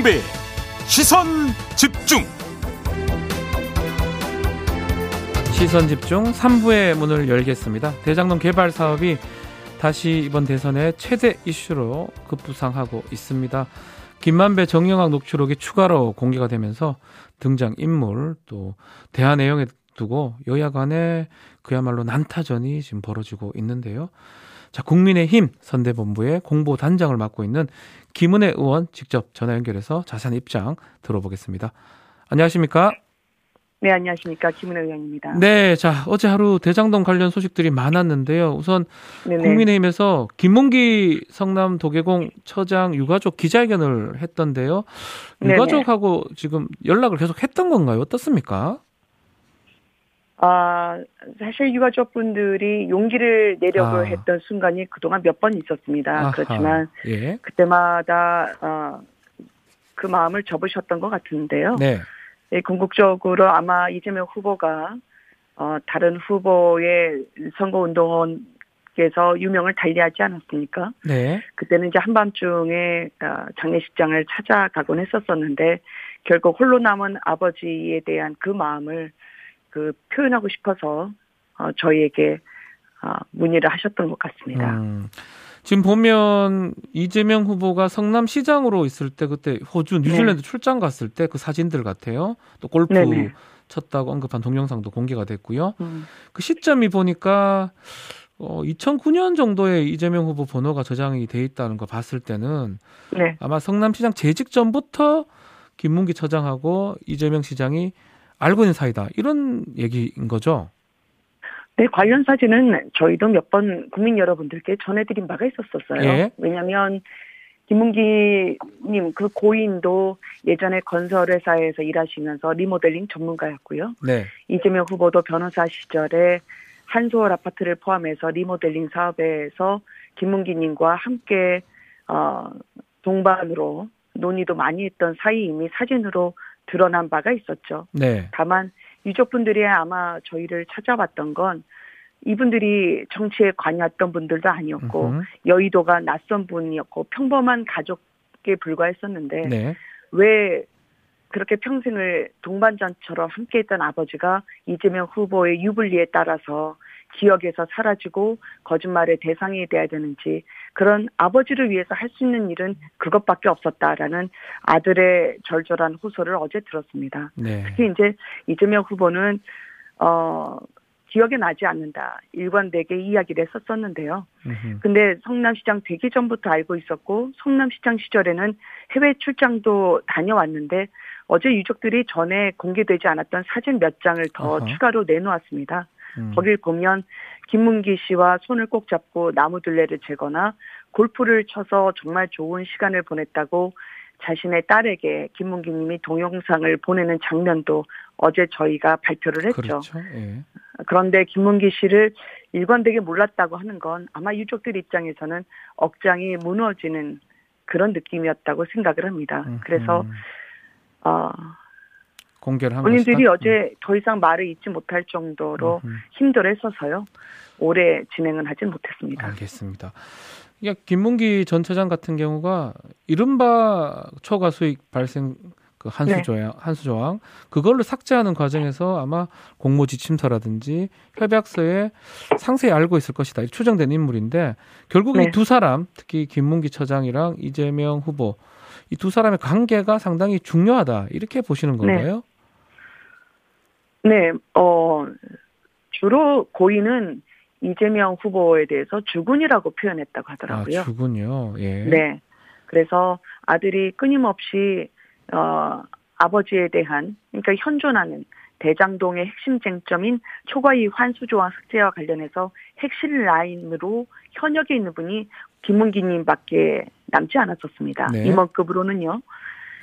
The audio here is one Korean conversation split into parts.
김종배 시선 집중 시선 집중 3부의 문을 열겠습니다. 대장동 개발 사업이 다시 이번 대선의 최대 이슈로 급부상하고 있습니다. 김만배 정영학 녹취록이 추가로 공개가 되면서 등장 인물 또 대화 내용에 두고 여야 간에 그야말로 난타전이 지금 벌어지고 있는데요. 자, 국민의힘 선대본부의 공보단장을 맡고 있는 김은혜 의원 직접 전화 연결해서 자세한 입장 들어보겠습니다. 안녕하십니까? 네, 안녕하십니까. 김은혜 의원입니다. 네, 자, 어제 하루 대장동 관련 소식들이 많았는데요. 우선 네네. 국민의힘에서 김문기 성남 도계공 처장 유가족 기자회견을 했던데요. 유가족하고 네네. 지금 연락을 계속 했던 건가요? 어떻습니까? 아, 사실 유가족분들이 용기를 내려고 아. 했던 순간이 그동안 몇 번 있었습니다. 아하. 그렇지만 예. 그때마다 어, 그 마음을 접으셨던 것 같은데요. 네. 예, 궁극적으로 아마 이재명 후보가 어, 다른 후보의 선거운동원께서 유명을 달리하지 않았습니까? 네. 그때는 이제 한밤중에 어, 장례식장을 찾아가곤 했었었는데 결국 홀로 남은 아버지에 대한 그 마음을 그 표현하고 싶어서 어, 저희에게 어, 문의를 하셨던 것 같습니다. 음, 지금 보면 이재명 후보가 성남시장으로 있을 때 그때 호주 뉴질랜드 네. 출장 갔을 때 그 사진들 같아요. 또 골프 네네. 쳤다고 언급한 동영상도 공개가 됐고요. 음. 그 시점이 보니까 어, 2009년 정도에 이재명 후보 번호가 저장이 돼 있다는 거 봤을 때는 네. 아마 성남시장 재직 전부터 김문기 처장하고 이재명 시장이 알고 있는 사이다. 이런 얘기인 거죠. 네, 관련 사진은 저희도 몇 번 국민 여러분들께 전해드린 바가 있었었어요. 예. 왜냐하면 김문기님 그 고인도 예전에 건설회사에서 일하시면서 리모델링 전문가였고요. 네. 이재명 후보도 변호사 시절에 한소월 아파트를 포함해서 리모델링 사업에서 김문기님과 함께 어, 동반으로 논의도 많이 했던 사이임이 사진으로 드러난 바가 있었죠. 네. 다만 유족분들이 아마 저희를 찾아봤던 건 이분들이 정치에 관여했던 분들도 아니었고 으흠. 여의도가 낯선 분이었고 평범한 가족에 불과했었는데 네. 왜 그렇게 평생을 동반자처럼 함께했던 아버지가 이재명 후보의 유불리에 따라서 기억에서 사라지고 거짓말의 대상이 돼야 되는지 그런 아버지를 위해서 할 수 있는 일은 그것밖에 없었다라는 아들의 절절한 호소를 어제 들었습니다. 네. 특히 이제 이재명 후보는 어 기억에 나지 않는다. 일관되게 이야기를 했었었는데요. 으흠. 근데 성남시장 되기 전부터 알고 있었고 성남시장 시절에는 해외 출장도 다녀왔는데 어제 유족들이 전에 공개되지 않았던 사진 몇 장을 더 어허. 추가로 내놓았습니다. 음. 거길 보면 김문기 씨와 손을 꼭 잡고 나무 둘레를 재거나 골프를 쳐서 정말 좋은 시간을 보냈다고 자신의 딸에게 김문기 님이 동영상을 보내는 장면도 어제 저희가 발표를 했죠. 그렇죠. 예. 그런데 김문기 씨를 일관되게 몰랐다고 하는 건 아마 유족들 입장에서는 억장이 무너지는 그런 느낌이었다고 생각을 합니다. 음, 그래서 어 공개를 한 본인들이 것이다? 어제 음. 더 이상 말을 잇지 못할 정도로 음. 힘들어했어서요. 오래 진행은 하진 못했습니다. 알겠습니다. 야, 김문기 전 처장 같은 경우가 이른바 초과 수익 발생 그 한수 네. 조항, 한수 조항 그걸로 삭제하는 과정에서 아마 공모 지침서라든지 협약서에 상세히 알고 있을 것이다. 추정된 인물인데 결국 네. 이두 사람 특히 김문기 처장이랑 이재명 후보 이 두 사람의 관계가 상당히 중요하다 이렇게 보시는 네. 건가요? 네, 어, 주로 고인은 이재명 후보에 대해서 주군이라고 표현했다고 하더라고요. 아, 주군요. 예. 네. 그래서 아들이 끊임없이 어 아버지에 대한 그러니까 현존하는 대장동의 핵심 쟁점인 초과이 환수 조항 삭제와 관련해서 핵심 라인으로 현역에 있는 분이 김문기님밖에 남지 않았었습니다. 네. 임원급으로는요.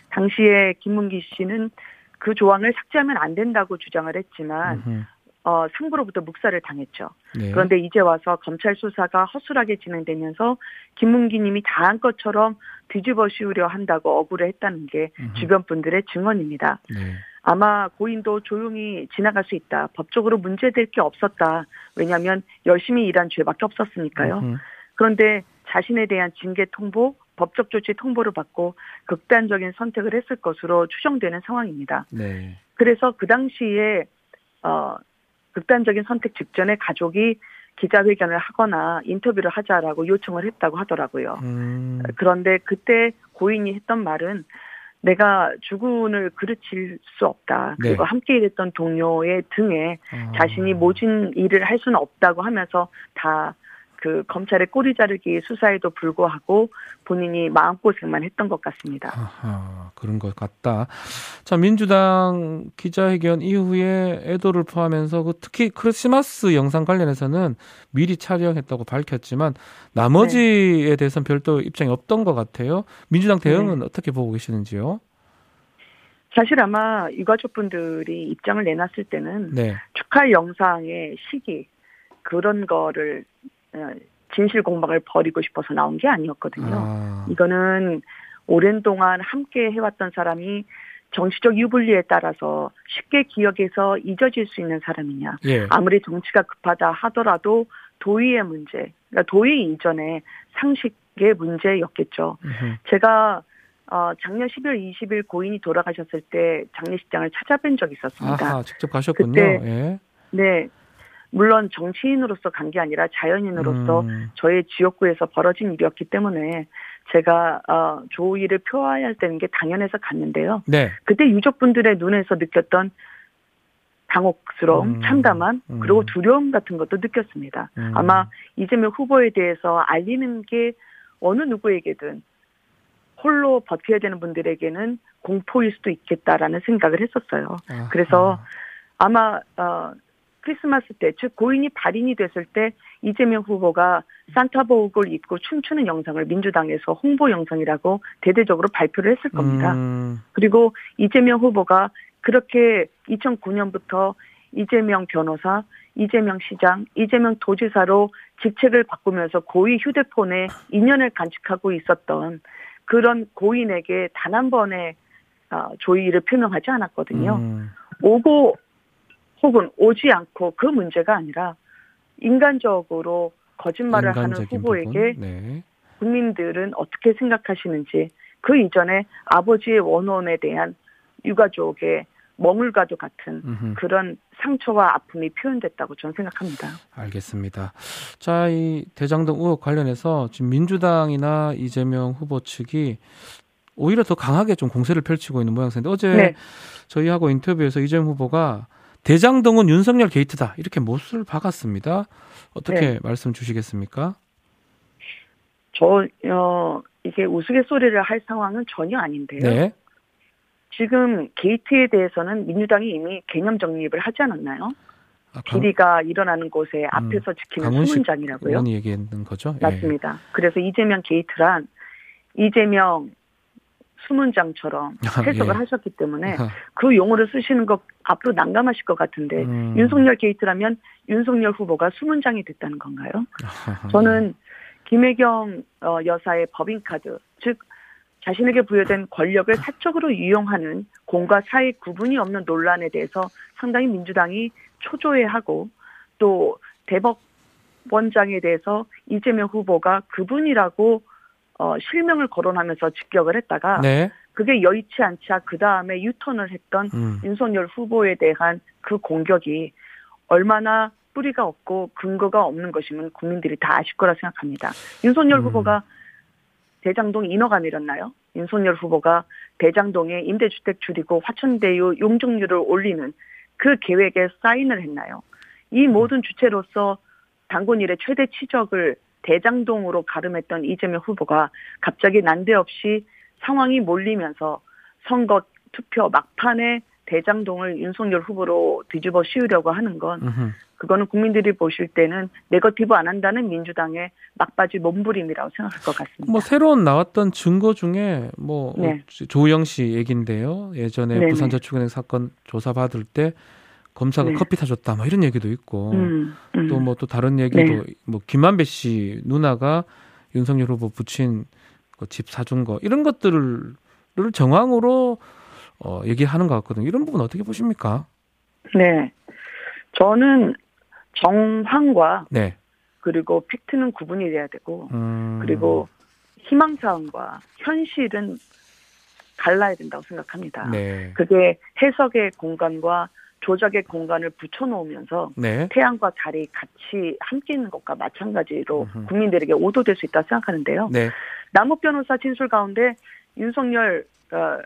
당시에 김문기 씨는 그 조항을 삭제하면 안 된다고 주장을 했지만 음흠. 어, 상부로부터 묵살을 당했죠. 네. 그런데 이제 와서 검찰 수사가 허술하게 진행되면서 김문기 님이 다한 것처럼 뒤집어 씌우려 한다고 억울해했다는 게 음흠. 주변 분들의 증언입니다. 네. 아마 고인도 조용히 지나갈 수 있다. 법적으로 문제될 게 없었다. 왜냐하면 열심히 일한 죄밖에 없었으니까요. 음흠. 그런데 자신에 대한 징계 통보 법적 조치 통보를 받고 극단적인 선택을 했을 것으로 추정되는 상황입니다. 네. 그래서 그 당시에 어 극단적인 선택 직전에 가족이 기자회견을 하거나 인터뷰를 하자라고 요청을 했다고 하더라고요. 음. 그런데 그때 고인이 했던 말은 내가 주군을 그르칠 수 없다. 네. 그리고 함께 일했던 동료의 등에 아. 자신이 모진 일을 할 수는 없다고 하면서 다 그 검찰의 꼬리 자르기 수사에도 불구하고 본인이 마음고생만 했던 것 같습니다. 아하, 그런 것 같다. 자, 민주당 기자회견 이후에 애도를 포함해서 그 특히 크리스마스 영상 관련해서는 미리 촬영했다고 밝혔지만 나머지에 네. 대해서는 별도 입장이 없던 것 같아요. 민주당 대응은 네. 어떻게 보고 계시는지요? 사실 아마 유가족분들이 입장을 내놨을 때는 네. 축하 영상의 시기 그런 거를 어, 진실 공방을 벌이고 싶어서 나온 게 아니었거든요. 아. 이거는 오랜 동안 함께 해왔던 사람이 정치적 유불리에 따라서 쉽게 기억에서 잊어질 수 있는 사람이냐. 예. 아무리 정치가 급하다 하더라도 도의의 문제, 그러니까 도의 이전에 상식의 문제였겠죠. 으흠. 제가 어, 작년 12월 20일 고인이 돌아가셨을 때 장례식장을 찾아뵌 적이 있었습니다. 아하, 직접 가셨군요. 그때, 예. 네. 물론 정치인으로서 간 게 아니라 자연인으로서 음. 저의 지역구에서 벌어진 일이었기 때문에 제가 어, 조의를 표하해야 되는 게 당연해서 갔는데요. 네. 그때 유족분들의 눈에서 느꼈던 당혹스러움, 음. 참담함, 음. 그리고 두려움 같은 것도 느꼈습니다. 음. 아마 이재명 후보에 대해서 알리는 게 어느 누구에게든 홀로 버텨야 되는 분들에게는 공포일 수도 있겠다라는 생각을 했었어요. 아하. 그래서 아마 어, 크리스마스 때, 즉 고인이 발인이 됐을 때 이재명 후보가 산타복을 입고 춤추는 영상을 민주당에서 홍보 영상이라고 대대적으로 발표를 했을 겁니다. 음. 그리고 이재명 후보가 그렇게 2009년부터 이재명 변호사, 이재명 시장, 이재명 도지사로 직책을 바꾸면서 고위 휴대폰에 인연을 간직하고 있었던 그런 고인에게 단 한 번의 아, 조의를 표명하지 않았거든요. 음. 오고 혹은 오지 않고 그 문제가 아니라 인간적으로 거짓말을 하는 후보에게 네. 국민들은 어떻게 생각하시는지 그 이전에 아버지의 원혼에 대한 유가족의 머물과도 같은 음흠. 그런 상처와 아픔이 표현됐다고 저는 생각합니다. 알겠습니다. 자, 이 대장동 의혹 관련해서 지금 민주당이나 이재명 후보 측이 오히려 더 강하게 좀 공세를 펼치고 있는 모양새인데 어제 네. 저희하고 인터뷰에서 이재명 후보가 대장동은 윤석열 게이트다 이렇게 못을 박았습니다. 어떻게 네. 말씀 주시겠습니까? 저 어, 이게 우스갯소리를 할 상황은 전혀 아닌데요. 네. 지금 게이트에 대해서는 민주당이 이미 개념 정립을 하지 않았나요? 아, 강, 비리가 일어나는 곳에 음, 앞에서 지키는 수문장이라고요. 의원이 얘기했는 거죠? 예. 맞습니다. 예. 그래서 이재명 게이트란 이재명 수문장처럼 아, 해석을 예. 하셨기 때문에 그 용어를 쓰시는 것 앞으로 난감하실 것 같은데 음. 윤석열 게이트라면 윤석열 후보가 수문장이 됐다는 건가요? 저는 김혜경 어, 여사의 법인카드 즉 자신에게 부여된 권력을 사적으로 이용하는 공과 사의 구분이 없는 논란에 대해서 상당히 민주당이 초조해하고 또 대법 원장에 대해서 이재명 후보가 그분이라고 어, 실명을 거론하면서 직격을 했다가 네. 그게 여의치 않자 그 다음에 유턴을 했던 음. 윤석열 후보에 대한 그 공격이 얼마나 뿌리가 없고 근거가 없는 것이면 국민들이 다 아실 거라 생각합니다. 윤석열 음. 후보가 대장동 인허가 내렸나요? 윤석열 후보가 대장동에 임대주택 줄이고 화천대유 용적률을 올리는 그 계획에 사인을 했나요? 이 모든 주체로서 당군 일의 최대 치적을 대장동으로 가름했던 이재명 후보가 갑자기 난데없이 상황이 몰리면서 선거 투표 막판에 대장동을 윤석열 후보로 뒤집어 씌우려고 하는 건 그거는 국민들이 보실 때는 네거티브 안 한다는 민주당의 막바지 몸부림이라고 생각할 것 같습니다. 뭐 새로운 나왔던 증거 중에 뭐 네. 조영 씨 얘긴데요. 예전에 네네. 부산저축은행 사건 조사 받을 때 검사가 네. 커피 타줬다, 뭐 이런 얘기도 있고, 음, 음. 또뭐 또 다른 얘기도, 네. 뭐 김만배 씨 누나가 윤석열 후보 부친 그집 사준 거, 이런 것들을 정황으로 어, 얘기하는 것 같거든요. 이런 부분 어떻게 보십니까? 네. 저는 정황과 네. 그리고 팩트는 구분이 돼야 되고, 음. 그리고 희망사항과 현실은 갈라야 된다고 생각합니다. 네. 그게 해석의 공간과 조작의 공간을 붙여놓으면서 네. 태양과 달이 같이 함께 있는 것과 마찬가지로. 국민들에게 오도될 수 있다고 생각하는데요. 네. 남욱 변호사 진술 가운데 윤석열 어,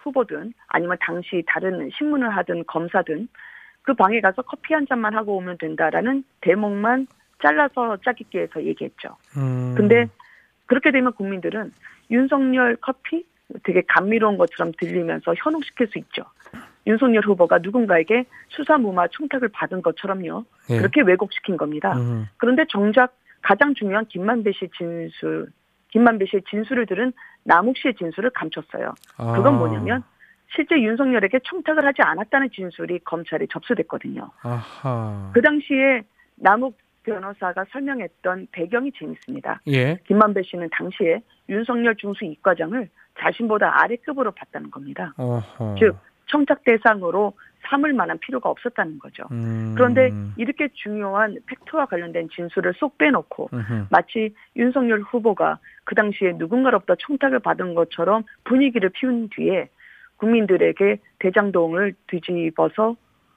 후보든 아니면 당시 다른 신문을 하든 검사든 그 방에 가서 커피 한 잔만 하고 오면 된다라는 대목만 잘라서 짜깁기해서 얘기했죠. 음. 근데 그렇게 되면 국민들은 윤석열 커피 되게 감미로운 것처럼 들리면서 현혹시킬 수 있죠. 윤석열 후보가 누군가에게 수사무마 청탁을 받은 것처럼요. 네. 그렇게 왜곡시킨 겁니다. 음. 그런데 정작 가장 중요한 김만배 씨 진술, 김만배 씨의 진술을 들은 남욱 씨의 진술을 감췄어요. 아. 그건 뭐냐면 실제 윤석열에게 청탁을 하지 않았다는 진술이 검찰에 접수됐거든요. 아하. 그 당시에 남욱 변호사가 설명했던 배경이 재밌습니다. 예. 김만배 씨는 당시에 윤석열 중수 이과장을 자신보다 아래급으로 봤다는 겁니다. 어허. 즉 청탁 대상으로 삼을 만한 필요가 없었다는 거죠. 음. 그런데 이렇게 중요한 팩트와 관련된 진술을 쏙 빼놓고 음흠. 마치 윤석열 후보가 그 당시에 누군가로부터 청탁을 받은 것처럼 분위기를 피운 뒤에 국민들에게 대장동을 뒤집어서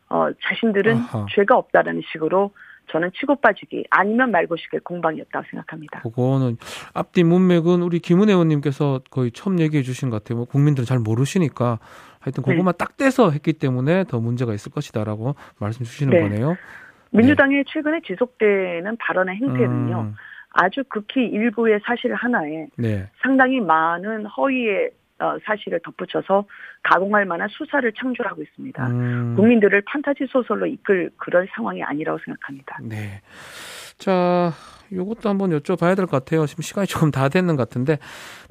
어, 자신들은 아하. 죄가 없다라는 식으로 저는 치고 빠지기 아니면 말고식의 공방이었다고 생각합니다. 그거는 앞뒤 문맥은 우리 김은혜 의원님께서 거의 처음 얘기해 주신 것 같아요. 뭐 국민들은 잘 모르시니까 하여튼 그것만 네. 딱 떼서 했기 때문에 더 문제가 있을 것이다라고 말씀 주시는 네. 거네요. 민주당의 네. 최근에 지속되는 발언의 행태는요. 음. 아주 극히 일부의 사실 하나에 네. 상당히 많은 허위의 어, 사실을 덧붙여서 가공할 만한 수사를 창조하고 있습니다. 음. 국민들을 판타지 소설로 이끌 그럴 상황이 아니라고 생각합니다. 네. 자, 요것도 한번 여쭤봐야 될 것 같아요. 지금 시간이 조금 다 됐는 것 같은데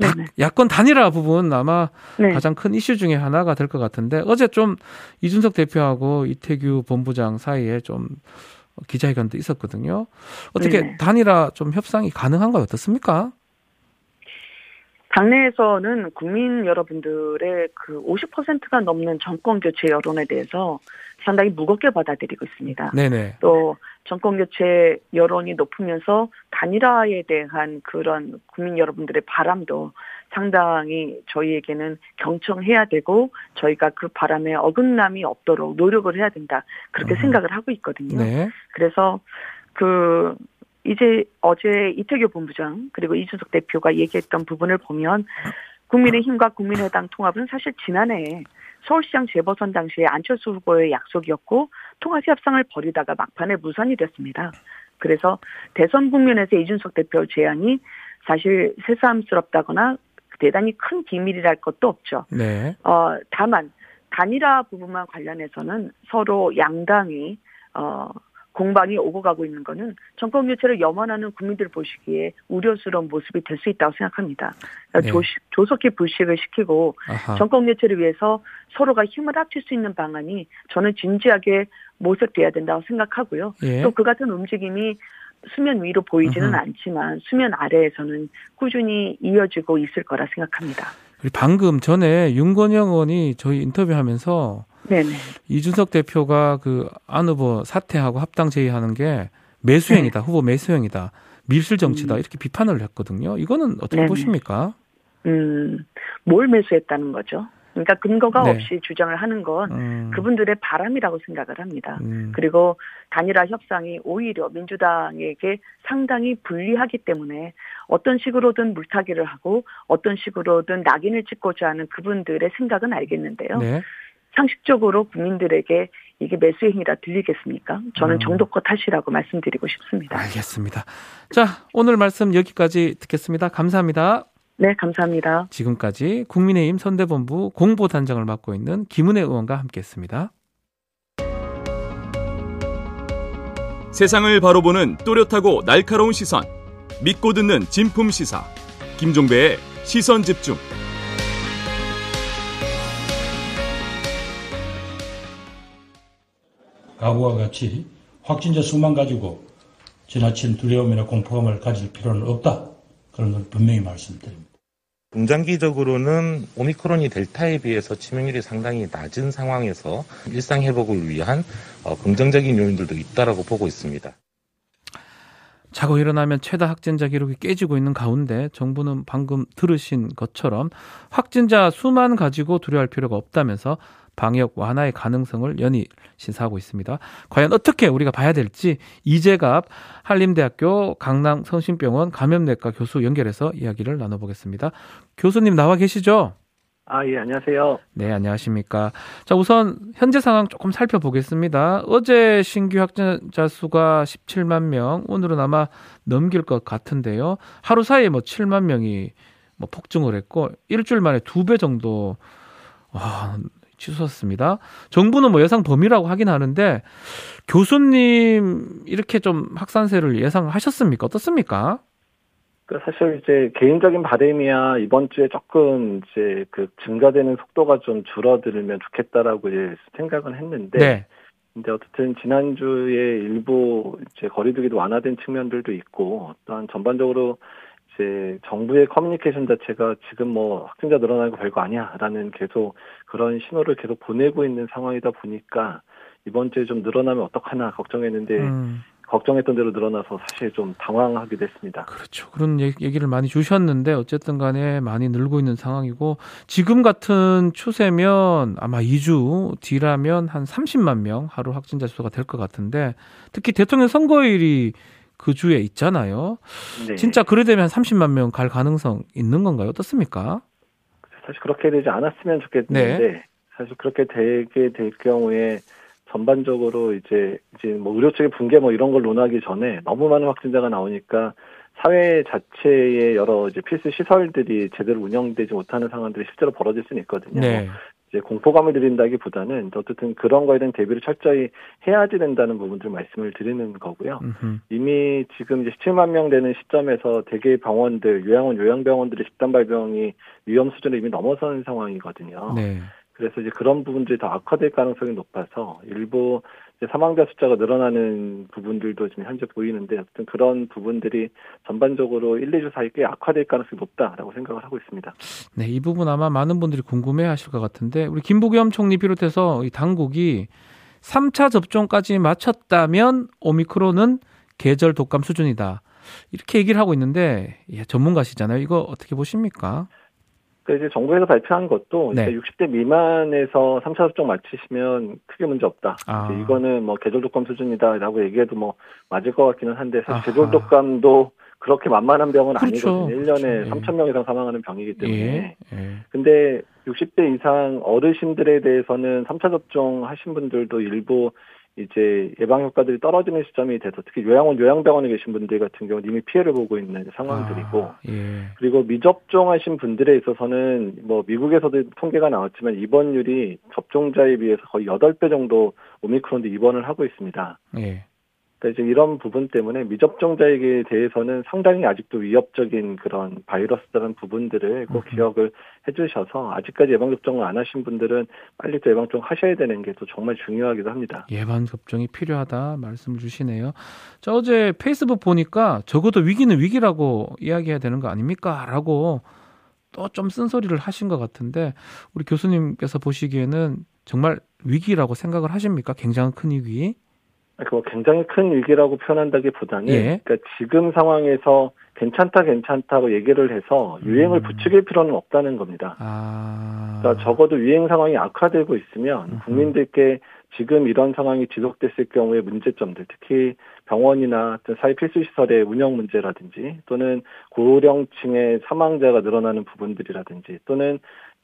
다, 야권 단일화 부분 아마 네. 가장 큰 이슈 중에 하나가 될 것 같은데 어제 좀 이준석 대표하고 이태규 본부장 사이에 좀 기자회견도 있었거든요. 어떻게 네. 단일화 좀 협상이 가능한가요? 어떻습니까? 당내에서는 국민 여러분들의 그 50%가 넘는 정권 교체 여론에 대해서 상당히 무겁게 받아들이고 있습니다. 네네. 또 정권 교체 여론이 높으면서 단일화에 대한 그런 국민 여러분들의 바람도 상당히 저희에게는 경청해야 되고 저희가 그 바람에 어긋남이 없도록 노력을 해야 된다 그렇게 음. 생각을 하고 있거든요. 네. 그래서 그 이제 어제 이태규 본부장 그리고 이준석 대표가 얘기했던 부분을 보면 국민의힘과 국민의당 통합은 사실 지난해 서울시장 재보선 당시에 안철수 후보의 약속이었고 통합 협상을 벌이다가 막판에 무산이 됐습니다. 그래서 대선 국면에서 이준석 대표 제안이 사실 새삼스럽다거나 대단히 큰 기밀이랄 것도 없죠. 네. 어, 다만 단일화 부분만 관련해서는 서로 양당이 어, 공방이 오고 가고 있는 거는 정권 교체를 염원하는 국민들 보시기에 우려스러운 모습이 될 수 있다고 생각합니다. 네. 조식, 조속히 불식을 시키고 아하. 정권 교체를 위해서 서로가 힘을 합칠 수 있는 방안이 저는 진지하게 모색돼야 된다고 생각하고요. 예. 또그 같은 움직임이 수면 위로 보이지는 음흠. 않지만 수면 아래에서는 꾸준히 이어지고 있을 거라 생각합니다. 방금 전에 윤건영 의원이 저희 인터뷰하면서 네네. 이준석 대표가 그 안 후보 사퇴하고 합당 제의하는 게 매수행이다. 네. 후보 매수행이다. 밀실 정치다. 음. 이렇게 비판을 했거든요. 이거는 어떻게 네네. 보십니까? 음, 뭘 매수했다는 거죠? 그러니까 근거가 네. 없이 주장을 하는 건 음, 그분들의 바람이라고 생각을 합니다. 음, 그리고 단일화 협상이 오히려 민주당에게 상당히 불리하기 때문에 어떤 식으로든 물타기를 하고 어떤 식으로든 낙인을 찍고자 하는 그분들의 생각은 알겠는데요. 네. 상식적으로 국민들에게 이게 매수 행위라 들리겠습니까? 저는 음. 정도껏 하시라고 말씀드리고 싶습니다. 알겠습니다. 자, 오늘 말씀 여기까지 듣겠습니다. 감사합니다. 네, 감사합니다. 지금까지 국민의힘 선대본부 공보단장을 맡고 있는 김은혜 의원과 함께했습니다. 세상을 바로 보는 또렷하고 날카로운 시선. 믿고 듣는 진품 시사. 김종배의 시선 집중. 과거와 같이 확진자 수만 가지고 지나친 두려움이나 공포감을 가질 필요는 없다. 그런 걸 분명히 말씀드립니다. 중장기적으로는 오미크론이 델타에 비해서 치명률이 상당히 낮은 상황에서 일상 회복을 위한 어, 긍정적인 요인들도 있다라고 보고 있습니다. 자고 일어나면 최다 확진자 기록이 깨지고 있는 가운데 정부는 방금 들으신 것처럼 확진자 수만 가지고 두려워할 필요가 없다면서 방역 완화의 가능성을 연이 신사하고 있습니다. 과연 어떻게 우리가 봐야 될지 이재갑 한림대학교 강남 성심병원 감염내과 교수 연결해서 이야기를 나눠보겠습니다. 교수님 나와 계시죠? 아, 예, 안녕하세요. 네, 안녕하십니까. 자, 우선 현재 상황 조금 살펴보겠습니다. 어제 신규 확진자 수가 17만 명, 오늘은 아마 넘길 것 같은데요. 하루 사이에 뭐 7만 명이 뭐 폭증을 했고 일주일 만에 두 배 정도 와, 치솟았습니다. 정부는 뭐 예상 범위라고 하긴 하는데 교수님 이렇게 좀 확산세를 예상하셨습니까? 어떻습니까? 그 사실 이제 개인적인 바램이야 이번 주에 조금 이제 그 증가되는 속도가 좀 줄어들면 좋겠다라고 이제 생각은 했는데 네. 근데 어쨌든 지난주에 일부 이제 거리두기도 완화된 측면들도 있고 또한 전반적으로 이제 정부의 커뮤니케이션 자체가 지금 뭐 확진자 늘어나는 거 별거 아니야라는 계속 그런 신호를 계속 보내고 있는 상황이다 보니까 이번 주에 좀 늘어나면 어떡하나 걱정했는데 음. 걱정했던 대로 늘어나서 사실 좀 당황하게 됐습니다. 그렇죠. 그런 얘기를 많이 주셨는데 어쨌든 간에 많이 늘고 있는 상황이고 지금 같은 추세면 아마 2주 뒤라면 한 30만 명 하루 확진자 수가 될 것 같은데 특히 대통령 선거일이 그 주에 있잖아요. 네. 진짜 그래 되면 30만 명 갈 가능성 있는 건가요? 어떻습니까? 사실 그렇게 되지 않았으면 좋겠는데 네. 사실 그렇게 되게 될 경우에 전반적으로 이제 이제 뭐 의료 측의 붕괴 뭐 이런 걸 논하기 전에 너무 많은 확진자가 나오니까 사회 자체의 여러 이제 필수 시설들이 제대로 운영되지 못하는 상황들이 실제로 벌어질 수는 있거든요. 네. 이제 공포감을 드린다기보다는 어쨌든 그런 거에 대한 대비를 철저히 해야지 된다는 부분들 말씀을 드리는 거고요. 음흠. 이미 지금 이제 17만 명 되는 시점에서 대개 병원들, 요양원, 요양병원들의 집단 발병이 위험 수준을 이미 넘어선 상황이거든요. 네. 그래서 이제 그런 부분들이 더 악화될 가능성이 높아서 일부 사망자 숫자가 늘어나는 부분들도 지금 현재 보이는데 어쨌든 그런 부분들이 전반적으로 1, 2주 사이 꽤 악화될 가능성이 높다라고 생각을 하고 있습니다. 네, 이 부분 아마 많은 분들이 궁금해 하실 것 같은데 우리 김부겸 총리 비롯해서 이 당국이 3차 접종까지 마쳤다면 오미크론은 계절 독감 수준이다. 이렇게 얘기를 하고 있는데 예, 전문가시잖아요. 이거 어떻게 보십니까? 그 이제 정부에서 발표한 것도 네. 60대 미만에서 3차 접종 마치시면 크게 문제 없다. 아. 이거는 뭐 계절 독감 수준이다라고 얘기해도 뭐 맞을 것 같기는 한데 사실 계절 독감도 그렇게 만만한 병은 그렇죠. 아니거든요. 1년에 그렇죠. 3천 예. 명 이상 사망하는 병이기 때문에. 예. 예. 근데 60대 이상 어르신들에 대해서는 3차 접종 하신 분들도 일부 이제 예방 효과들이 떨어지는 시점이 돼서 특히 요양원 요양병원에 계신 분들 같은 경우는 이미 피해를 보고 있는 상황들이고 아, 예. 그리고 미접종하신 분들에 있어서는 뭐 미국에서도 통계가 나왔지만 입원율이 접종자에 비해서 거의 8배 정도 오미크론도 입원을 하고 있습니다. 예. 그러니까 이제 이런 부분 때문에 미접종자에게 대해서는 상당히 아직도 위협적인 그런 바이러스라는 부분들을 꼭 기억을 해주셔서 아직까지 예방 접종을 안 하신 분들은 빨리 또 예방접종 하셔야 되는 게 또 정말 중요하기도 합니다. 예방 접종이 필요하다 말씀을 주시네요. 자, 어제 페이스북 보니까 적어도 위기는 위기라고 이야기해야 되는 거 아닙니까? 라고 또 좀 쓴소리를 하신 것 같은데 우리 교수님께서 보시기에는 정말 위기라고 생각을 하십니까? 굉장히 큰 위기? 그 굉장히 큰 위기라고 표현한다기보다는 예. 그러니까 지금 상황에서 괜찮다 괜찮다고 얘기를 해서 유행을 음. 부추길 필요는 없다는 겁니다. 아. 그러니까 적어도 유행 상황이 악화되고 있으면 음. 국민들께 지금 이런 상황이 지속됐을 경우의 문제점들, 특히 병원이나 사회 필수 시설의 운영 문제라든지 또는 고령층의 사망자가 늘어나는 부분들이라든지 또는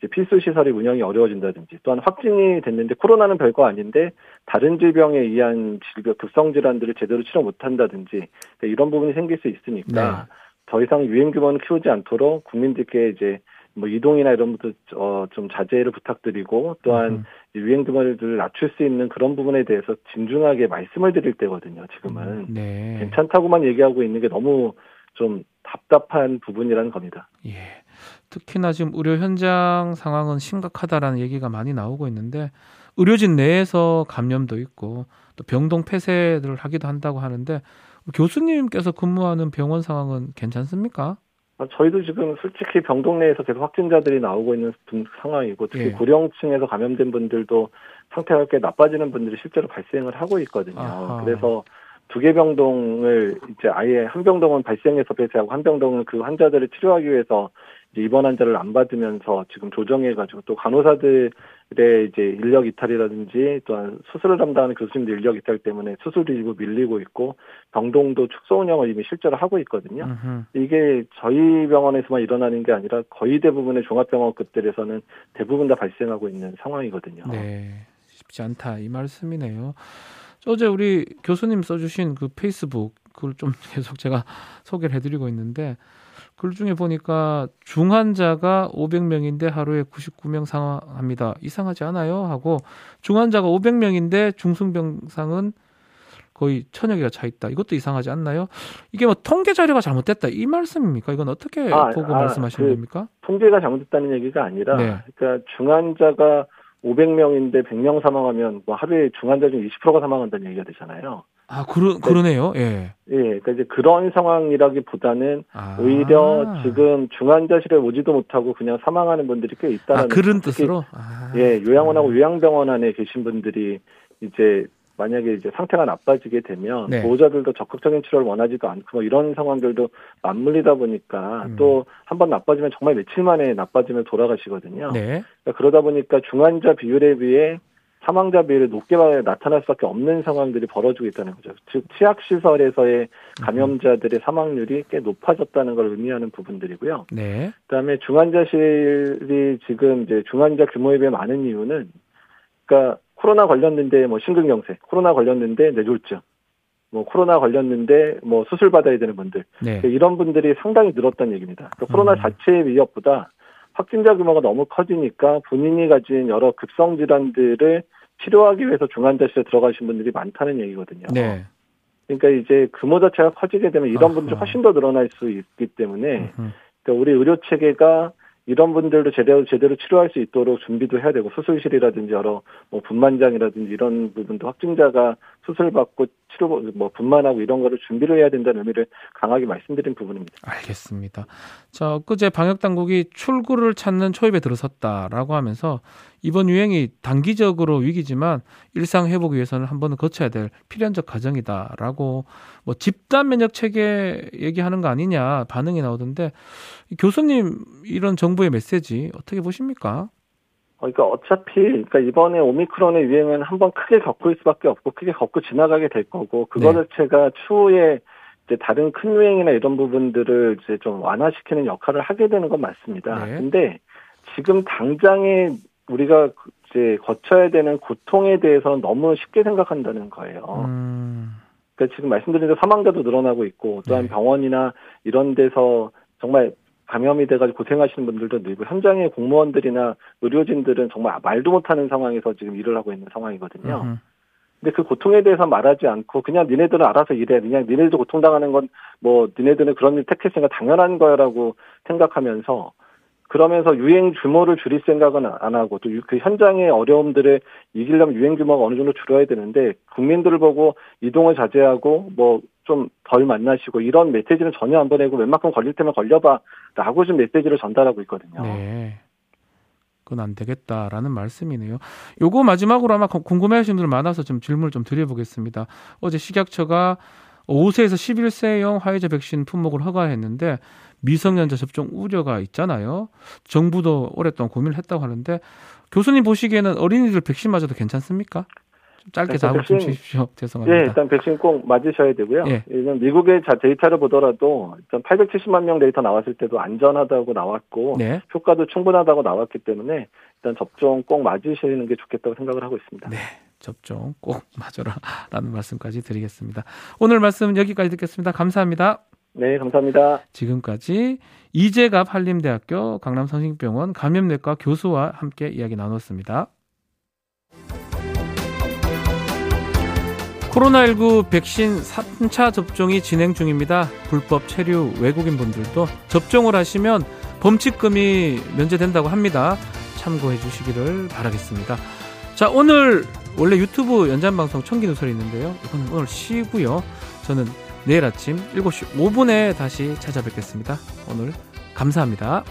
필수 시설의 운영이 어려워진다든지 또한 확진이 됐는데 코로나는 별거 아닌데 다른 질병에 의한 질병 급성 질환들을 제대로 치료 못한다든지 그러니까 이런 부분이 생길 수 있으니까 네. 더 이상 유행 규모는 키우지 않도록 국민들께 이제 뭐 이동이나 이런 것도 어, 좀 자제를 부탁드리고 또한 음. 유행 규모를 낮출 수 있는 그런 부분에 대해서 진중하게 말씀을 드릴 때거든요. 지금은 음, 네. 괜찮다고만 얘기하고 있는 게 너무 좀 답답한 부분이라는 겁니다. 예. 특히나 지금 의료 현장 상황은 심각하다라는 얘기가 많이 나오고 있는데 의료진 내에서 감염도 있고 또 병동 폐쇄를 하기도 한다고 하는데 교수님께서 근무하는 병원 상황은 괜찮습니까? 아, 저희도 지금 솔직히 병동 내에서 계속 확진자들이 나오고 있는 상황이고 특히 예. 고령층에서 감염된 분들도 상태가 꽤 나빠지는 분들이 실제로 발생을 하고 있거든요. 아하. 그래서 두 개 병동을 이제 아예 한 병동은 발생해서 폐쇄하고 한 병동은 그 환자들을 치료하기 위해서 입원 환자를 안 받으면서 지금 조정해가지고 또 간호사들의 이제 인력 이탈이라든지 또한 수술을 담당하는 교수님들 인력 이탈 때문에 수술도 일부 밀리고 있고 병동도 축소 운영을 이미 실제로 하고 있거든요. 으흠. 이게 저희 병원에서만 일어나는 게 아니라 거의 대부분의 종합병원급들에서는 대부분 다 발생하고 있는 상황이거든요. 네, 쉽지 않다 이 말씀이네요. 어제 우리 교수님 써주신 그 페이스북 그걸 좀 계속 제가 소개를 해드리고 있는데 글 중에 보니까 중환자가 500명인데 하루에 99명 상황합니다. 이상하지 않아요? 하고 중환자가 500명인데 중증병상은 거의 천여 개가 차 있다. 이것도 이상하지 않나요? 이게 뭐 통계 자료가 잘못됐다 이 말씀입니까? 이건 어떻게 아, 보고 아, 말씀하시는 그 겁니까? 통계가 잘못됐다는 얘기가 아니라 네. 그러니까 중환자가 500명인데 100명 사망하면 뭐 하루에 중환자 중 20%가 사망한다는 얘기가 되잖아요. 아, 그러, 그러네요. 예. 예, 그러니까 이제 그런 상황이라기보다는 아. 오히려 지금 중환자실에 오지도 못하고 그냥 사망하는 분들이 꽤 있다는. 아, 그런 뜻으로? 아. 예, 요양원하고 요양병원 안에 계신 분들이 이제 만약에 이제 상태가 나빠지게 되면 네. 보호자들도 적극적인 치료를 원하지도 않고 뭐 이런 상황들도 맞물리다 보니까 음. 또 한 번 나빠지면 정말 며칠 만에 나빠지면 돌아가시거든요. 네. 그러니까 그러다 보니까 중환자 비율에 비해 사망자 비율이 높게 나타날 수밖에 없는 상황들이 벌어지고 있다는 거죠. 즉 치약 시설에서의 감염자들의 사망률이 꽤 높아졌다는 걸 의미하는 부분들이고요. 네. 그다음에 중환자실이 지금 이제 중환자 규모에 비해 많은 이유는 그러니까 코로나 걸렸는데 뭐 심근경색, 코로나 걸렸는데 뇌졸중, 뭐 코로나 걸렸는데 뭐 수술 받아야 되는 분들 네. 이런 분들이 상당히 늘었다는 얘기입니다. 그러니까 코로나 음. 자체의 위협보다 확진자 규모가 너무 커지니까 본인이 가진 여러 급성 질환들을 치료하기 위해서 중환자실에 들어가신 분들이 많다는 얘기거든요. 네. 그러니까 이제 규모 자체가 커지게 되면 이런 분들이 훨씬 더 늘어날 수 있기 때문에 그러니까 우리 의료 체계가 이런 분들도 제대로 제대로 치료할 수 있도록 준비도 해야 되고 수술실이라든지 여러 뭐 분만장이라든지 이런 부분도 확진자가 수술 받고 치료 뭐 분만하고 이런 거를 준비를 해야 된다는 의미를 강하게 말씀드린 부분입니다. 알겠습니다. 자, 그제 방역 당국이 출구를 찾는 초입에 들어섰다라고 하면서 이번 유행이 단기적으로 위기지만 일상 회복 위해서는 한 번은 거쳐야 될 필연적 과정이다라고 뭐 집단 면역 체계 얘기하는 거 아니냐 반응이 나오던데 교수님 이런 정부의 메시지 어떻게 보십니까? 그러니까 어차피 그러니까 이번에 오미크론의 유행은 한번 크게 겪을 수밖에 없고 크게 겪고 지나가게 될 거고 그거 네. 자체가 추후에 이제 다른 큰 유행이나 이런 부분들을 이제 좀 완화시키는 역할을 하게 되는 건 맞습니다. 네. 근데 지금 당장에 우리가 이제 거쳐야 되는 고통에 대해서는 너무 쉽게 생각한다는 거예요. 음. 그러니까 지금 말씀드린 대로 사망자도 늘어나고 있고 또한 네. 병원이나 이런 데서 정말 감염이 돼가지고 고생하시는 분들도 늘고 현장의 공무원들이나 의료진들은 정말 말도 못하는 상황에서 지금 일을 하고 있는 상황이거든요. 으흠. 근데 그 고통에 대해서 말하지 않고 그냥 니네들은 알아서 일해. 그냥 니네들도 고통당하는 건 뭐 니네들은 그런 일 택했으니까 당연한 거야라고 생각하면서 그러면서 유행 규모를 줄일 생각은 안 하고 또 그 현장의 어려움들을 이기려면 유행 규모가 어느 정도 줄여야 되는데 국민들을 보고 이동을 자제하고 뭐 좀 덜 만나시고 이런 메시지는 전혀 안 보내고 웬만큼 걸릴 때면 걸려봐라고 좀 메시지를 전달하고 있거든요. 네. 그건 안 되겠다라는 말씀이네요. 요거 마지막으로 아마 궁금해하시는 분들 많아서 좀 질문을 좀 드려보겠습니다. 어제 식약처가 5세에서 11세용 화이자 백신 품목을 허가했는데 미성년자 접종 우려가 있잖아요. 정부도 오랫동안 고민을 했다고 하는데 교수님 보시기에는 어린이들 백신 맞아도 괜찮습니까? 좀 짧게 답을 좀 주십시오. 죄송합니다. 예, 일단 백신 꼭 맞으셔야 되고요. 예. 미국의 데이터를 보더라도 일단 870만 명 데이터 나왔을 때도 안전하다고 나왔고 네. 효과도 충분하다고 나왔기 때문에 일단 접종 꼭 맞으시는 게 좋겠다고 생각을 하고 있습니다. 네. 접종 꼭 맞아라 라는 말씀까지 드리겠습니다. 오늘 말씀 여기까지 듣겠습니다. 감사합니다. 네, 감사합니다. 지금까지 이재갑 한림대학교 강남성심병원 감염내과 교수와 함께 이야기 나눴습니다. 코로나19 백신 3차 접종이 진행 중입니다. 불법 체류 외국인 분들도 접종을 하시면 범칙금이 면제된다고 합니다. 참고해 주시기를 바라겠습니다. 자, 오늘 원래 유튜브 연장 방송 청기 누설이 있는데요. 이건 오늘 쉬고요. 저는 내일 아침 7시 5분에 다시 찾아뵙겠습니다. 오늘 감사합니다.